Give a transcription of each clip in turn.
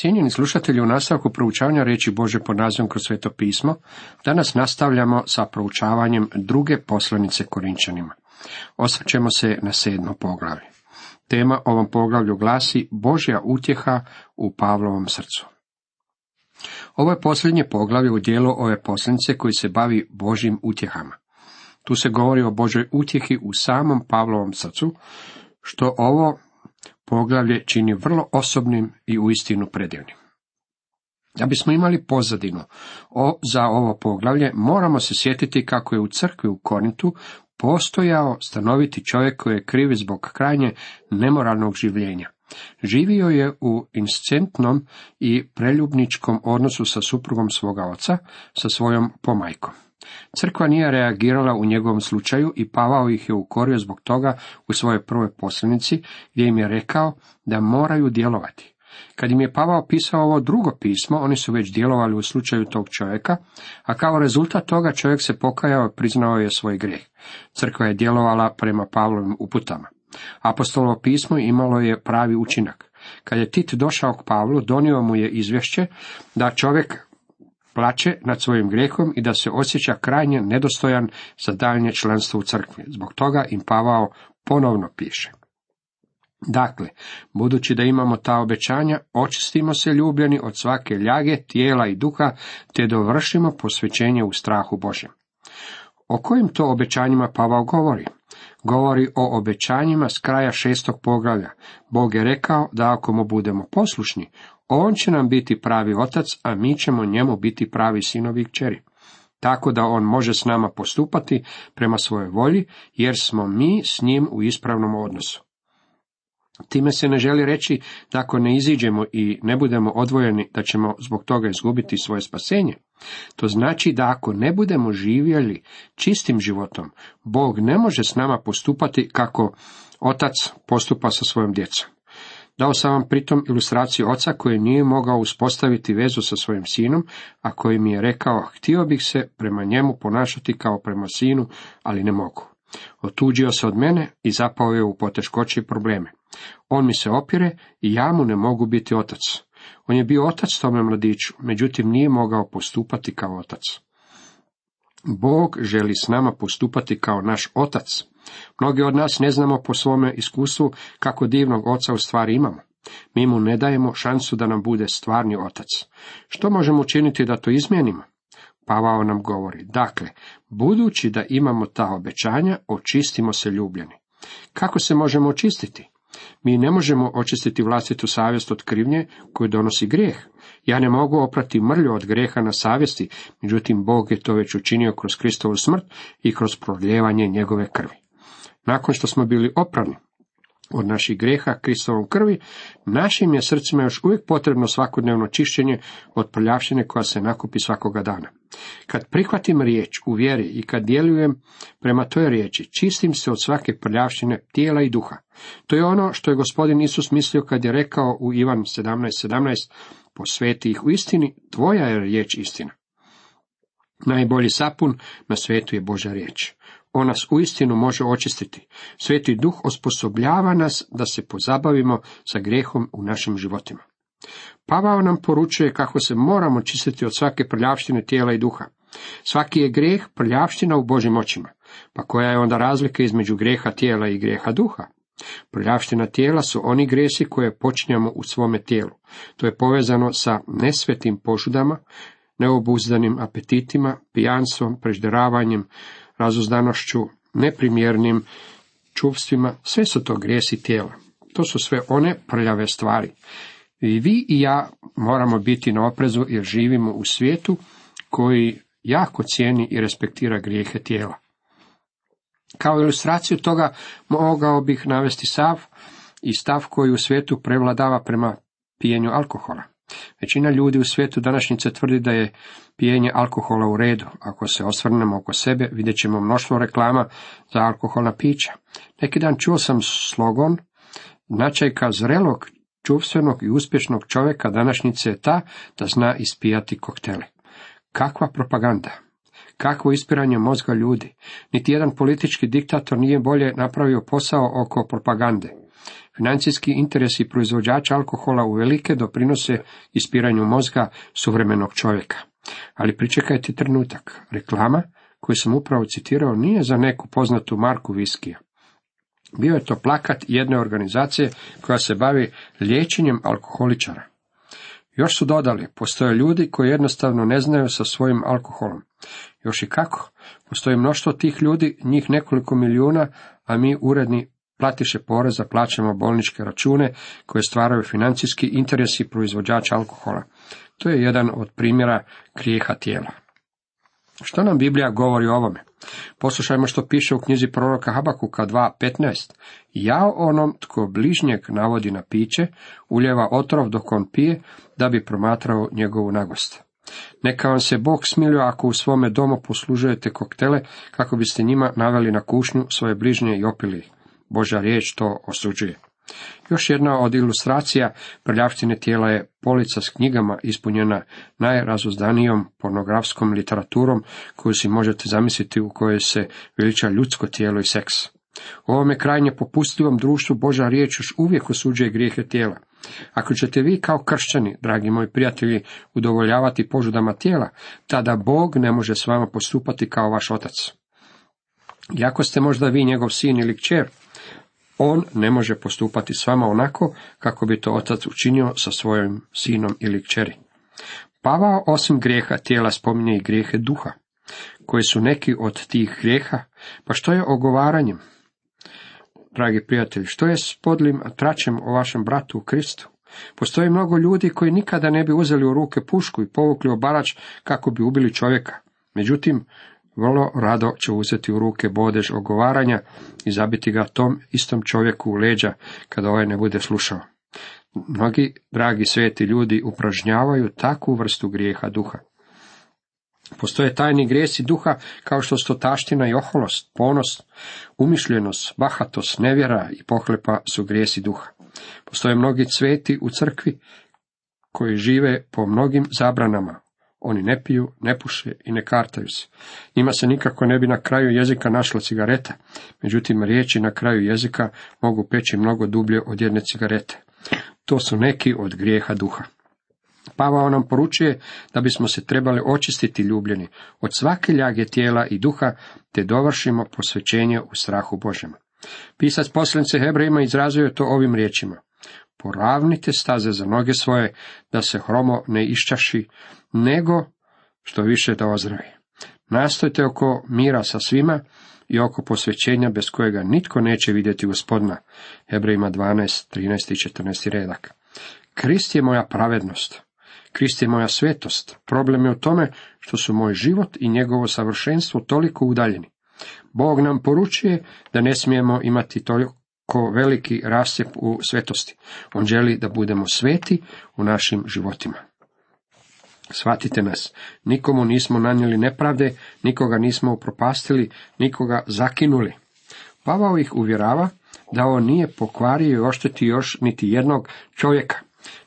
Cijenjeni slušatelji, u nastavku proučavanja reći Bože pod nazivom kroz sveto pismo, danas nastavljamo sa proučavanjem druge poslanice Korinčanima. Osvrćemo se na sedmo poglavlje. Tema ovom poglavlju glasi Božja utjeha u Pavlovom srcu. Ovo je posljednje poglavlje u dijelu ove poslanice koji se bavi Božjim utjehama. Tu se govori o Božoj utjehi u samom Pavlovom srcu, što ovo poglavlje čini vrlo osobnim i uistinu predivnim. Da bismo imali pozadinu o, za ovo poglavlje, moramo se sjetiti kako je u crkvi u Korintu postojao stanoviti čovjek koji je kriv zbog krajnje nemoralnog življenja. Živio je u inscentnom i preljubničkom odnosu sa suprugom svoga oca, sa svojom pomajkom. Crkva nije reagirala u njegovom slučaju i Pavao ih je ukorio zbog toga u svojoj prvoj poslanici, gdje im je rekao da moraju djelovati. Kad im je Pavao pisao ovo drugo pismo, oni su već djelovali u slučaju tog čovjeka, a kao rezultat toga čovjek se pokajao i priznao je svoj grijeh. Crkva je djelovala prema Pavlovim uputama. Apostolovo pismo imalo je pravi učinak. Kad je Tit došao k Pavlu, donio mu je izvješće da čovjek plaće nad svojim grijehom i da se osjeća krajnje nedostojan za daljnje članstvo u crkvi. Zbog toga im Pavao ponovno piše. Dakle, budući da imamo ta obećanja, očistimo se ljubljeni od svake ljage, tijela i duha, te dovršimo posvećenje u strahu Božjem. O kojim to obećanjima Pavao govori? Govori o obećanjima s kraja šestog poglavlja. Bog je rekao da ako mu budemo poslušni, on će nam biti pravi otac, a mi ćemo njemu biti pravi sinovi i kćeri. Tako da on može s nama postupati prema svojoj volji, jer smo mi s njim u ispravnom odnosu. Time se ne želi reći da ako ne iziđemo i ne budemo odvojeni, da ćemo zbog toga izgubiti svoje spasenje. To znači da ako ne budemo živjeli čistim životom, Bog ne može s nama postupati kako otac postupa sa svojom djecom. Dao sam vam pritom ilustraciju oca koji nije mogao uspostaviti vezu sa svojim sinom, a koji mi je rekao, htio bih se prema njemu ponašati kao prema sinu, ali ne mogu. Otuđio se od mene i zapao je u poteškoće i probleme. On mi se opire i ja mu ne mogu biti otac. On je bio otac tome mladiću, međutim nije mogao postupati kao otac. Bog želi s nama postupati kao naš otac. Mnogi od nas ne znamo po svome iskustvu kako divnog oca u stvari imamo. Mi mu ne dajemo šansu da nam bude stvarni otac. Što možemo učiniti da to izmijenimo? Pavao nam govori, dakle, budući da imamo ta obećanja, očistimo se ljubljeni. Kako se možemo očistiti? Mi ne možemo očistiti vlastitu savjest od krivnje koju donosi grijeh. Ja ne mogu oprati mrlju od grijeha na savjesti, međutim Bog je to već učinio kroz Kristovu smrt i kroz proljevanje njegove krvi. Nakon što smo bili oprani od naših greha Kristovom krvi, našim je srcima još uvijek potrebno svakodnevno čišćenje od prljavštine koja se nakupi svakoga dana. Kad prihvatim riječ u vjeri i kad djelujem prema toj riječi, čistim se od svake prljavštine tijela i duha. To je ono što je gospodin Isus mislio kad je rekao u Ivan 17.17, 17, posveti ih u istini, tvoja je riječ istina. Najbolji sapun na svetu je Božja riječ. On nas uistinu može očistiti. Sveti duh osposobljava nas da se pozabavimo sa grehom u našim životima. Pavao nam poručuje kako se moramo čistiti od svake prljavštine tijela i duha. Svaki je grijeh prljavština u Božim očima. Pa koja je onda razlika između greha tijela i greha duha? Prljavština tijela su oni gresi koje počinjamo u svome tijelu. To je povezano sa nesvetim požudama, neobuzdanim apetitima, pijanstvom, prežderavanjem, razuzdanošću, neprimjernim čuvstvima, sve su to grijesi tijela. To su sve one prljave stvari. I vi i ja moramo biti na oprezu jer živimo u svijetu koji jako cijeni i respektira grijehe tijela. Kao ilustraciju toga mogao bih navesti sav i stav koji u svijetu prevladava prema pijenju alkohola. Većina ljudi u svijetu današnjice tvrdi da je pijenje alkohola u redu. Ako se osvrnemo oko sebe, vidjet ćemo mnoštvo reklama za alkoholna pića. Neki dan čuo sam slogon, značajka zrelog, čuvstvenog i uspješnog čovjeka današnjice je ta da zna ispijati koktele. Kakva propaganda! Kakvo ispiranje mozga ljudi! Niti jedan politički diktator nije bolje napravio posao oko propagande. Financijski interesi proizvođača alkohola u velike doprinose ispiranju mozga suvremenog čovjeka. Ali pričekajte trenutak. Reklama koju sam upravo citirao nije za neku poznatu marku viskija. Bio je to plakat jedne organizacije koja se bavi liječenjem alkoholičara. Još su dodali, postoje ljudi koji jednostavno ne znaju sa svojim alkoholom. Još i kako? Postoji mnoštvo tih ljudi, njih nekoliko milijuna, a mi uredni platiše poreza plaćamo bolničke račune koje stvaraju financijski interesi proizvođača alkohola. To je jedan od primjera grijeha tijela. Što nam Biblija govori o ovome? Poslušajmo što piše u knjizi proroka Habakuka 2.15. Ja onom tko bližnjeg navodi na piće, uljeva otrov dok on pije, da bi promatrao njegovu nagost. Neka vam se Bog smilio ako u svome domu poslužujete koktele, kako biste njima naveli na kušnju svoje bližnje i opili ih. Božja riječ to osuđuje. Još jedna od ilustracija prljavštine tijela je polica s knjigama ispunjena najrazuzdanijom pornografskom literaturom koju si možete zamisliti u kojoj se veliča ljudsko tijelo i seks. U ovome krajnje popustljivom društvu Boža riječ još uvijek osuđuje grijehe tijela. Ako ćete vi kao kršćani, dragi moji prijatelji, udovoljavati požudama tijela, tada Bog ne može s vama postupati kao vaš otac. Iako ste možda vi njegov sin ili kćer, on ne može postupati s vama onako kako bi to otac učinio sa svojim sinom ili kćeri. Pavao osim grijeha tijela spominje i grijehe duha, koji su neki od tih grijeha, pa što je ogovaranjem? Dragi prijatelji, što je s podlim traćem o vašem bratu u Kristu? Postoji mnogo ljudi koji nikada ne bi uzeli u ruke pušku i povukli obarač kako bi ubili čovjeka. Međutim, vrlo rado će uzeti u ruke bodež ogovaranja i zabiti ga tom istom čovjeku u leđa kada ovaj ne bude slušao. Mnogi dragi sveti ljudi upražnjavaju takvu vrstu grijeha duha. Postoje tajni grijesi duha kao što su taština i oholost, ponos, umišljenost, bahatost, nevjera i pohlepa su grijesi duha. Postoje mnogi cveti u crkvi koji žive po mnogim zabranama, oni ne piju, ne puše i ne kartaju se. Njima se nikako ne bi na kraju jezika našla cigareta, međutim riječi na kraju jezika mogu peći mnogo dublje od jedne cigarete. To su neki od grijeha duha. Pavao nam poručuje da bismo se trebali očistiti ljubljeni od svake ljage tijela i duha, te dovršimo posvećenje u strahu Božem. Pisac poslanice Hebrejima izrazuje to ovim riječima. Poravnite staze za noge svoje, da se hromo ne iščaši, nego što više da ozdravi. Nastojte oko mira sa svima i oko posvećenja bez kojega nitko neće vidjeti gospodina. Hebrejima 12, 13 i 14 redak. Krist je moja pravednost. Krist je moja svetost. Problem je u tome što su moj život i njegovo savršenstvo toliko udaljeni. Bog nam poručuje da ne smijemo imati toliko veliki rascjep u svetosti. On želi da budemo sveti u našim životima. Shvatite nas, nikomu nismo nanijeli nepravde, nikoga nismo upropastili, nikoga zakinuli. Pavao ih uvjerava da on nije pokvario i oštetio još niti jednog čovjeka.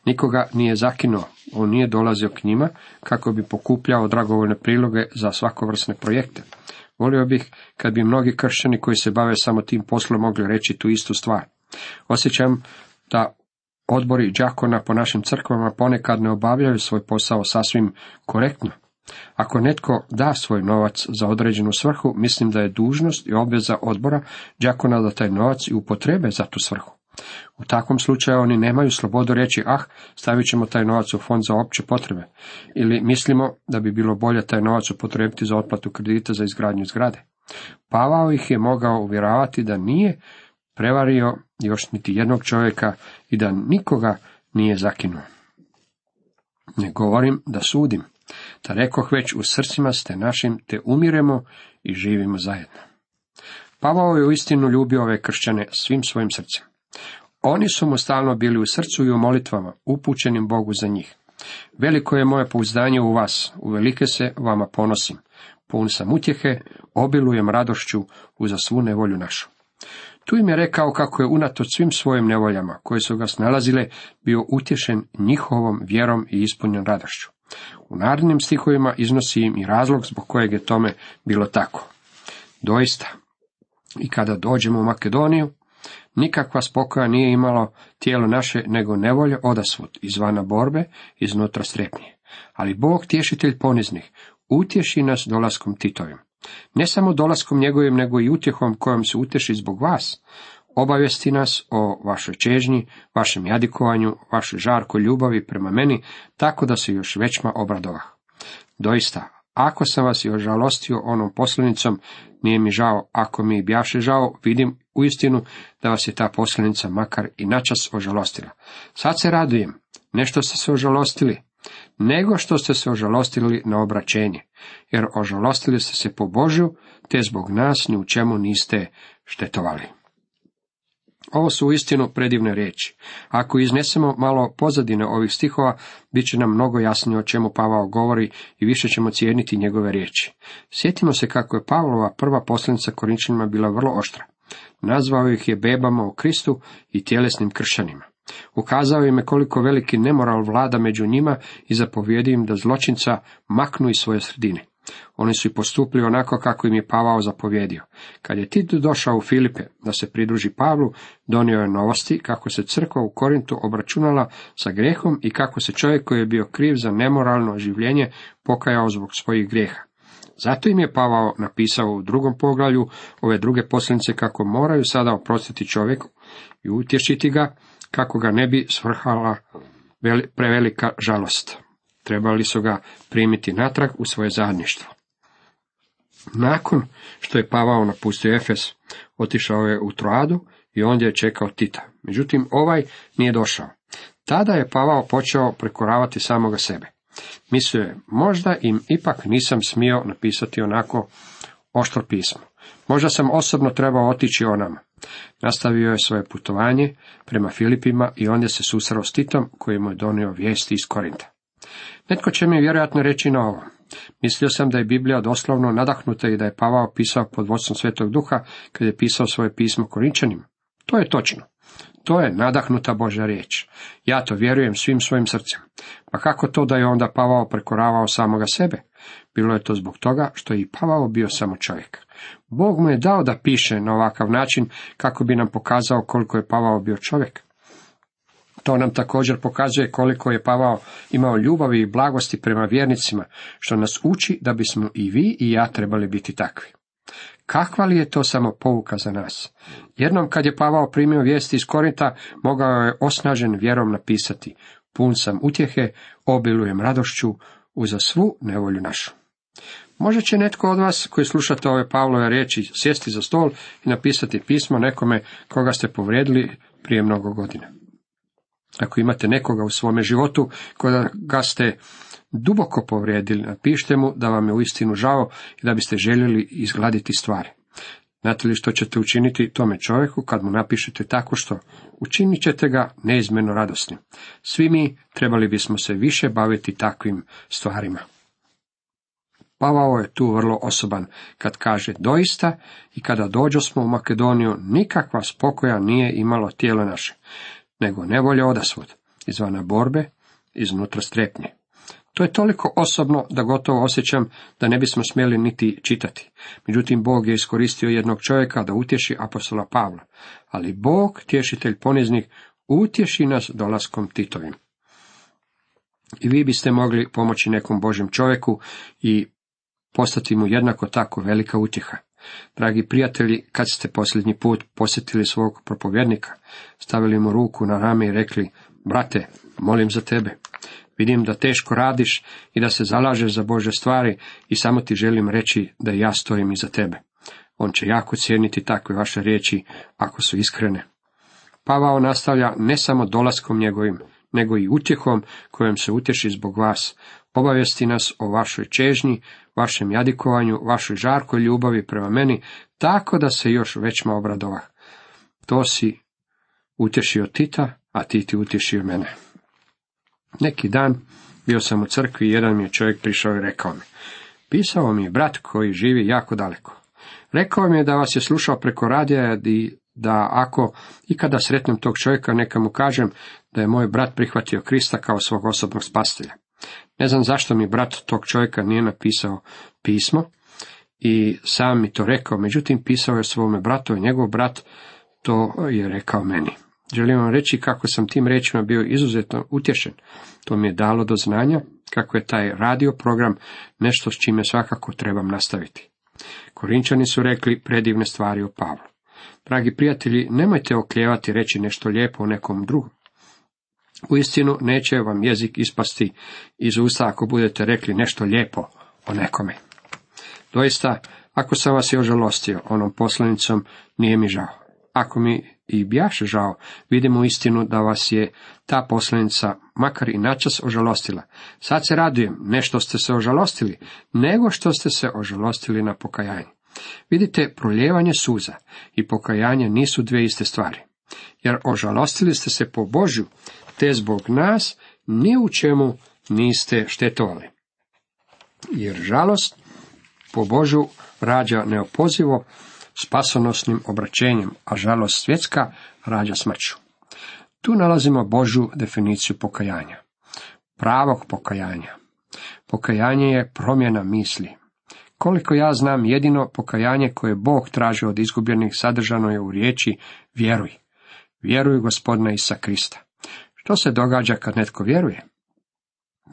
Nikoga nije zakinuo, on nije dolazio k njima kako bi pokupljao dragovoljne priloge za svakovrsne projekte. Volio bih kad bi mnogi kršćani koji se bave samo tim poslom mogli reći tu istu stvar. Osjećam da odbori đakona po našim crkvama ponekad ne obavljaju svoj posao sasvim korektno. Ako netko da svoj novac za određenu svrhu, mislim da je dužnost i obveza odbora đakona da taj novac i upotrebe za tu svrhu. U takvom slučaju oni nemaju slobodu reći, ah, stavit ćemo taj novac u fond za opće potrebe. Ili mislimo da bi bilo bolje taj novac upotrebiti za otplatu kredita za izgradnju zgrade. Pavao ih je mogao uvjeravati da nije prevario još niti jednog čovjeka i da nikoga nije zakinuo. Ne govorim da sudim, da rekoh već u srcima ste našim, te umiremo i živimo zajedno. Pavao je uistinu ljubio ove kršćane svim svojim srcem. Oni su mu stalno bili u srcu i u molitvama, upućenim Bogu za njih. Veliko je moje pouzdanje u vas, u velike se vama ponosim. Pun sam utjehe, obilujem radošću uza svu nevolju našu. Tu im je rekao kako je unatoč svim svojim nevoljama, koje su ga snalazile, bio utješen njihovom vjerom i ispunjen radošću. U narednim stihovima iznosi im i razlog zbog kojeg je tome bilo tako. Doista, i kada dođemo u Makedoniju, Nikakva spokoja nije imalo tijelo naše, nego nevolje odasvud, izvana borbe, iznutra strepnje. Ali Bog, tješitelj poniznih, utješi nas dolaskom Titovim. Ne samo dolaskom njegovim, nego i utjehom kojom se utješi zbog vas, obavijesti nas o vašoj čežnji, vašem jadikovanju, vašoj žarkoj ljubavi prema meni, tako da se još većma obradovah. Doista, ako sam vas i ožalostio onom poslanicom, nije mi žao, ako mi bjaše žao, vidim uistinu da vas je ta poslanica makar i načas ožalostila. Sad se radujem, nešto ste se ožalostili, nego što ste se ožalostili na obraćenje, jer ožalostili ste se po Božju, te zbog nas ni u čemu niste štetovali. Ovo su uistinu predivne riječi. Ako iznesemo malo pozadine ovih stihova, bit će nam mnogo jasnije o čemu Pavao govori i više ćemo cijeniti njegove riječi. Sjetimo se kako je Pavlova prva poslanica Korinčanima bila vrlo oštra. Nazvao ih je bebama u Kristu i tjelesnim kršanima. Ukazao im je koliko veliki nemoral vlada među njima i zapovjedio im da zločinca maknu iz svoje sredine. Oni su i postupili onako kako im je Pavao zapovjedio. Kad je Tito došao u Filipe da se pridruži Pavlu, donio je novosti kako se crkva u Korintu obračunala sa grehom i kako se čovjek koji je bio kriv za nemoralno življenje pokajao zbog svojih grijeha. Zato im je Pavao napisao u drugom poglavlju ove druge poslanice kako moraju sada oprostiti čovjeku i utješiti ga kako ga ne bi svrhala prevelika žalost. Trebali su ga primiti natrag u svoje zadnjištvo. Nakon što je Pavao napustio Efes, otišao je u Troadu i ondje je čekao Tita. Međutim, ovaj nije došao. Tada je Pavao počeo prekoravati samoga sebe. Mislio je, možda im ipak nisam smio napisati onako oštro pismo. Možda sam osobno trebao otići o nama. Nastavio je svoje putovanje prema Filipima i ondje se susreo s Titom koji mu je donio vijesti iz Korinta. Netko će mi vjerojatno reći na ovo. Mislio sam da je Biblija doslovno nadahnuta i da je Pavao pisao pod vodstvom Svetog Duha kad je pisao svoje pismo Korinčanima. To je točno. To je nadahnuta Božja riječ. Ja to vjerujem svim svojim srcem. Pa kako to da je onda Pavao prekoravao samoga sebe? Bilo je to zbog toga što je i Pavao bio samo čovjek. Bog mu je dao da piše na ovakav način kako bi nam pokazao koliko je Pavao bio čovjek. To nam također pokazuje koliko je Pavao imao ljubavi i blagosti prema vjernicima, što nas uči da bismo i vi i ja trebali biti takvi. Kakva li je to samo pouka za nas? Jednom kad je Pavao primio vijesti iz Korinta, mogao je osnažen vjerom napisati, pun sam utjehe, obilujem radošću, uza svu nevolju našu. Možda će netko od vas koji slušate ove Pavlove riječi sjesti za stol i napisati pismo nekome koga ste povrijedili prije mnogo godina. Ako imate nekoga u svome životu koga ste duboko povrijedili, napišite mu da vam je uistinu žao i da biste željeli izgladiti stvari. Znate li što ćete učiniti tome čovjeku kad mu napišete tako što? Učinit ćete ga neizmjerno radosnim. Svi mi trebali bismo se više baviti takvim stvarima. Pavao je tu vrlo osoban kad kaže doista i kada smo u Makedoniju nikakva spokoja nije imalo tijelo naše, nego nevolje odasvod, izvana borbe, iznutra strepnje. To je toliko osobno da gotovo osjećam da ne bismo smjeli niti čitati. Međutim, Bog je iskoristio jednog čovjeka da utješi apostola Pavla. Ali Bog, tješitelj poniznih, utješi nas dolaskom Titovim. I vi biste mogli pomoći nekom Božjem čovjeku i postati mu jednako tako velika utjeha. Dragi prijatelji, kad ste posljednji put posjetili svog propovjednika, stavili mu ruku na rame i rekli, brate, molim za tebe. Vidim da teško radiš i da se zalažeš za Bože stvari i samo ti želim reći da ja stojim iza tebe. On će jako cijeniti takve vaše riječi ako su iskrene. Pavao nastavlja ne samo dolaskom njegovim, nego i utjehom kojom se utješi zbog vas, obavijesti nas o vašoj čežnji, vašem jadikovanju, vašoj žarkoj ljubavi prema meni, tako da se još većma obradova. To si utješio Tita, a ti ti utješio mene. Neki dan bio sam u crkvi i jedan mi je čovjek prišao i rekao mi. Pisao mi je brat koji živi jako daleko. Rekao mi je da vas je slušao preko radija i da ako ikada sretnem tog čovjeka neka mu kažem da je moj brat prihvatio Krista kao svog osobnog spastelja. Ne znam zašto mi brat tog čovjeka nije napisao pismo i sam mi to rekao, međutim pisao je svome bratu i njegov brat To je rekao meni. Želim vam reći kako sam tim rečima bio izuzetno utješen. To mi je dalo do znanja kako je taj radio program nešto s čime svakako trebam nastaviti. Korinčani su rekli predivne stvari o Pavlu. Dragi prijatelji, nemojte okljevati reći nešto lijepo o nekom drugom. Uistinu neće vam jezik ispasti iz usta ako budete rekli nešto lijepo o nekome. Doista, ako sam vas je ožalostio onom poslanicom, nije mi žao. Ako mi i bjaše žao, vidimo istinu da vas je ta poslanica makar i načas ožalostila. Sad se radujem, ne što ste se ožalostili, nego što ste se ožalostili na pokajanje. Vidite, proljevanje suza i pokajanje nisu dvije iste stvari. Jer ožalostili ste se po Božju, te zbog nas ni u čemu niste štetovali. Jer žalost po Božju rađa neopozivo spasonosnim obraćenjem, a žalost svjetska rađa smrću. Tu nalazimo Božju definiciju pokajanja. Pravog pokajanja. Pokajanje je promjena misli. Koliko ja znam, jedino pokajanje koje Bog traži od izgubljenih sadržano je u riječi vjeruj. Vjeruj gospodina Isa Krista. Što se događa kad netko vjeruje?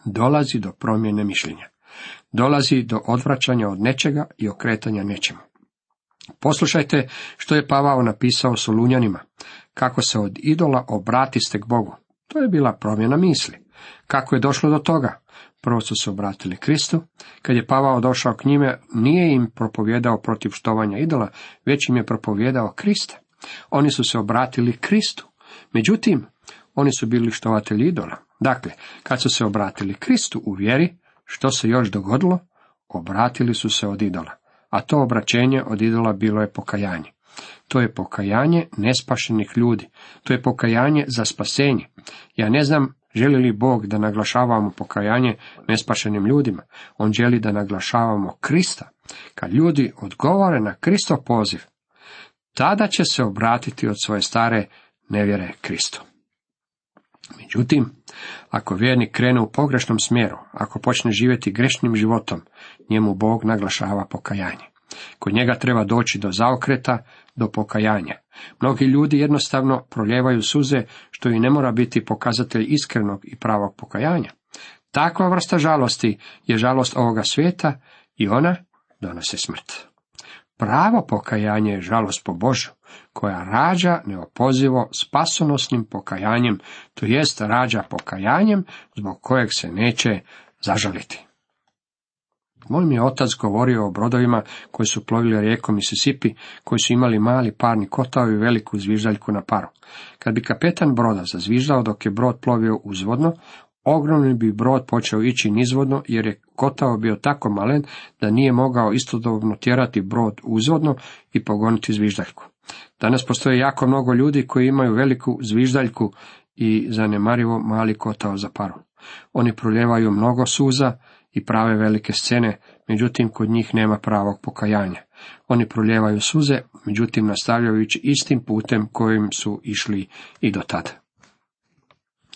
Dolazi do promjene mišljenja. Dolazi do odvraćanja od nečega i okretanja nečemu. Poslušajte što je Pavao napisao Solunjanima, kako se od idola obratiste k Bogu. To je bila promjena misli. Kako je došlo do toga? Prvo su se obratili Kristu. Kad je Pavao došao k njime, nije im propovjedao protiv štovanja idola, već im je propovjedao Krista. Oni su se obratili Kristu. Međutim, oni su bili štovatelji idola. Dakle, kad su se obratili Kristu u vjeri, što se još dogodilo? Obratili su se od idola a to obraćenje od idola bilo je pokajanje. To je pokajanje nespašenih ljudi. To je pokajanje za spasenje. Ja ne znam želi li Bog da naglašavamo pokajanje nespašenim ljudima. On želi da naglašavamo Krista. Kad ljudi odgovore na Kristov poziv, tada će se obratiti od svoje stare nevjere Kristu. Međutim, ako vjernik krene u pogrešnom smjeru, ako počne živjeti grešnim životom, njemu Bog naglašava pokajanje. Kod njega treba doći do zaokreta, do pokajanja. Mnogi ljudi jednostavno proljevaju suze, što i ne mora biti pokazatelj iskrenog i pravog pokajanja. Takva vrsta žalosti je žalost ovoga svijeta i ona donose smrt. Pravo pokajanje je žalost po Božu, koja rađa neopozivo spasonosnim pokajanjem, to jest rađa pokajanjem zbog kojeg se neće zažaliti. Moj mi je otac govorio o brodovima koji su plovili rijekom Mississippi, koji su imali mali parni kotao i veliku zviždaljku na paru. Kad bi kapetan broda zazviždao dok je brod plovio uzvodno, ogromni bi brod počeo ići nizvodno, jer je kotao bio tako malen da nije mogao istodobno tjerati brod uzvodno i pogoniti zviždaljku. Danas postoje jako mnogo ljudi koji imaju veliku zviždaljku i zanemarivo mali kotao za paru. Oni proljevaju mnogo suza i prave velike scene, međutim kod njih nema pravog pokajanja. Oni proljevaju suze, međutim nastavljaju ići istim putem kojim su išli i do tada.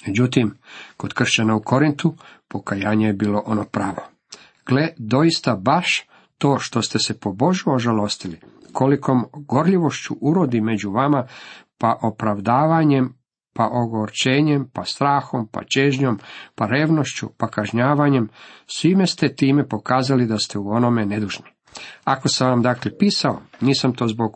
Međutim, kod kršćana u Korintu pokajanje je bilo ono pravo. Gle, doista baš to što ste se po Božu ožalostili, kolikom gorljivošću urodi među vama, pa opravdavanjem, pa ogorčenjem, pa strahom, pa čežnjom, pa revnošću, pa kažnjavanjem, svime ste time pokazali da ste u onome nedužni. Ako sam vam dakle pisao, nisam to zbog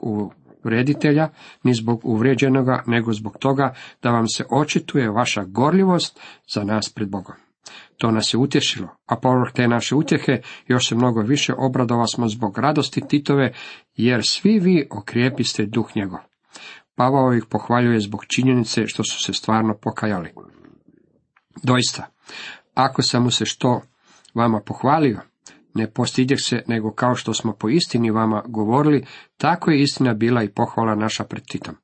uvreditelja, ni zbog uvrijeđenoga, nego zbog toga da vam se očituje vaša gorljivost za nas pred Bogom. To nas je utješilo, a povrh te naše utjehe još se mnogo više obradova smo zbog radosti Titove, jer svi vi okrijepiste duh njegov. Pavao ih pohvaljuje zbog činjenice što su se stvarno pokajali. Doista, ako sam mu se što vama pohvalio, ne postidjeh se, nego kao što smo po istini vama govorili, tako je istina bila i pohvala naša pred Titom.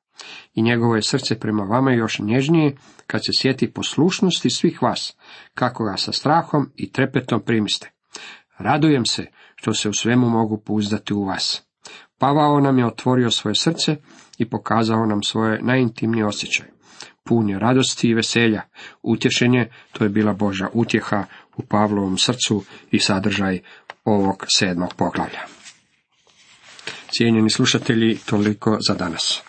I njegovo je srce prema vama još nježnije, kad se sjeti poslušnosti svih vas, kako ga sa strahom i trepetom primiste. Radujem se što se u svemu mogu pouzdati u vas. Pavao nam je otvorio svoje srce i pokazao nam svoje najintimnije osjećaje. Pun je radosti i veselja. Utješenje, to je bila Božja utjeha u Pavlovom srcu i sadržaj ovog sedmog poglavlja. Cijenjeni slušatelji, toliko za danas.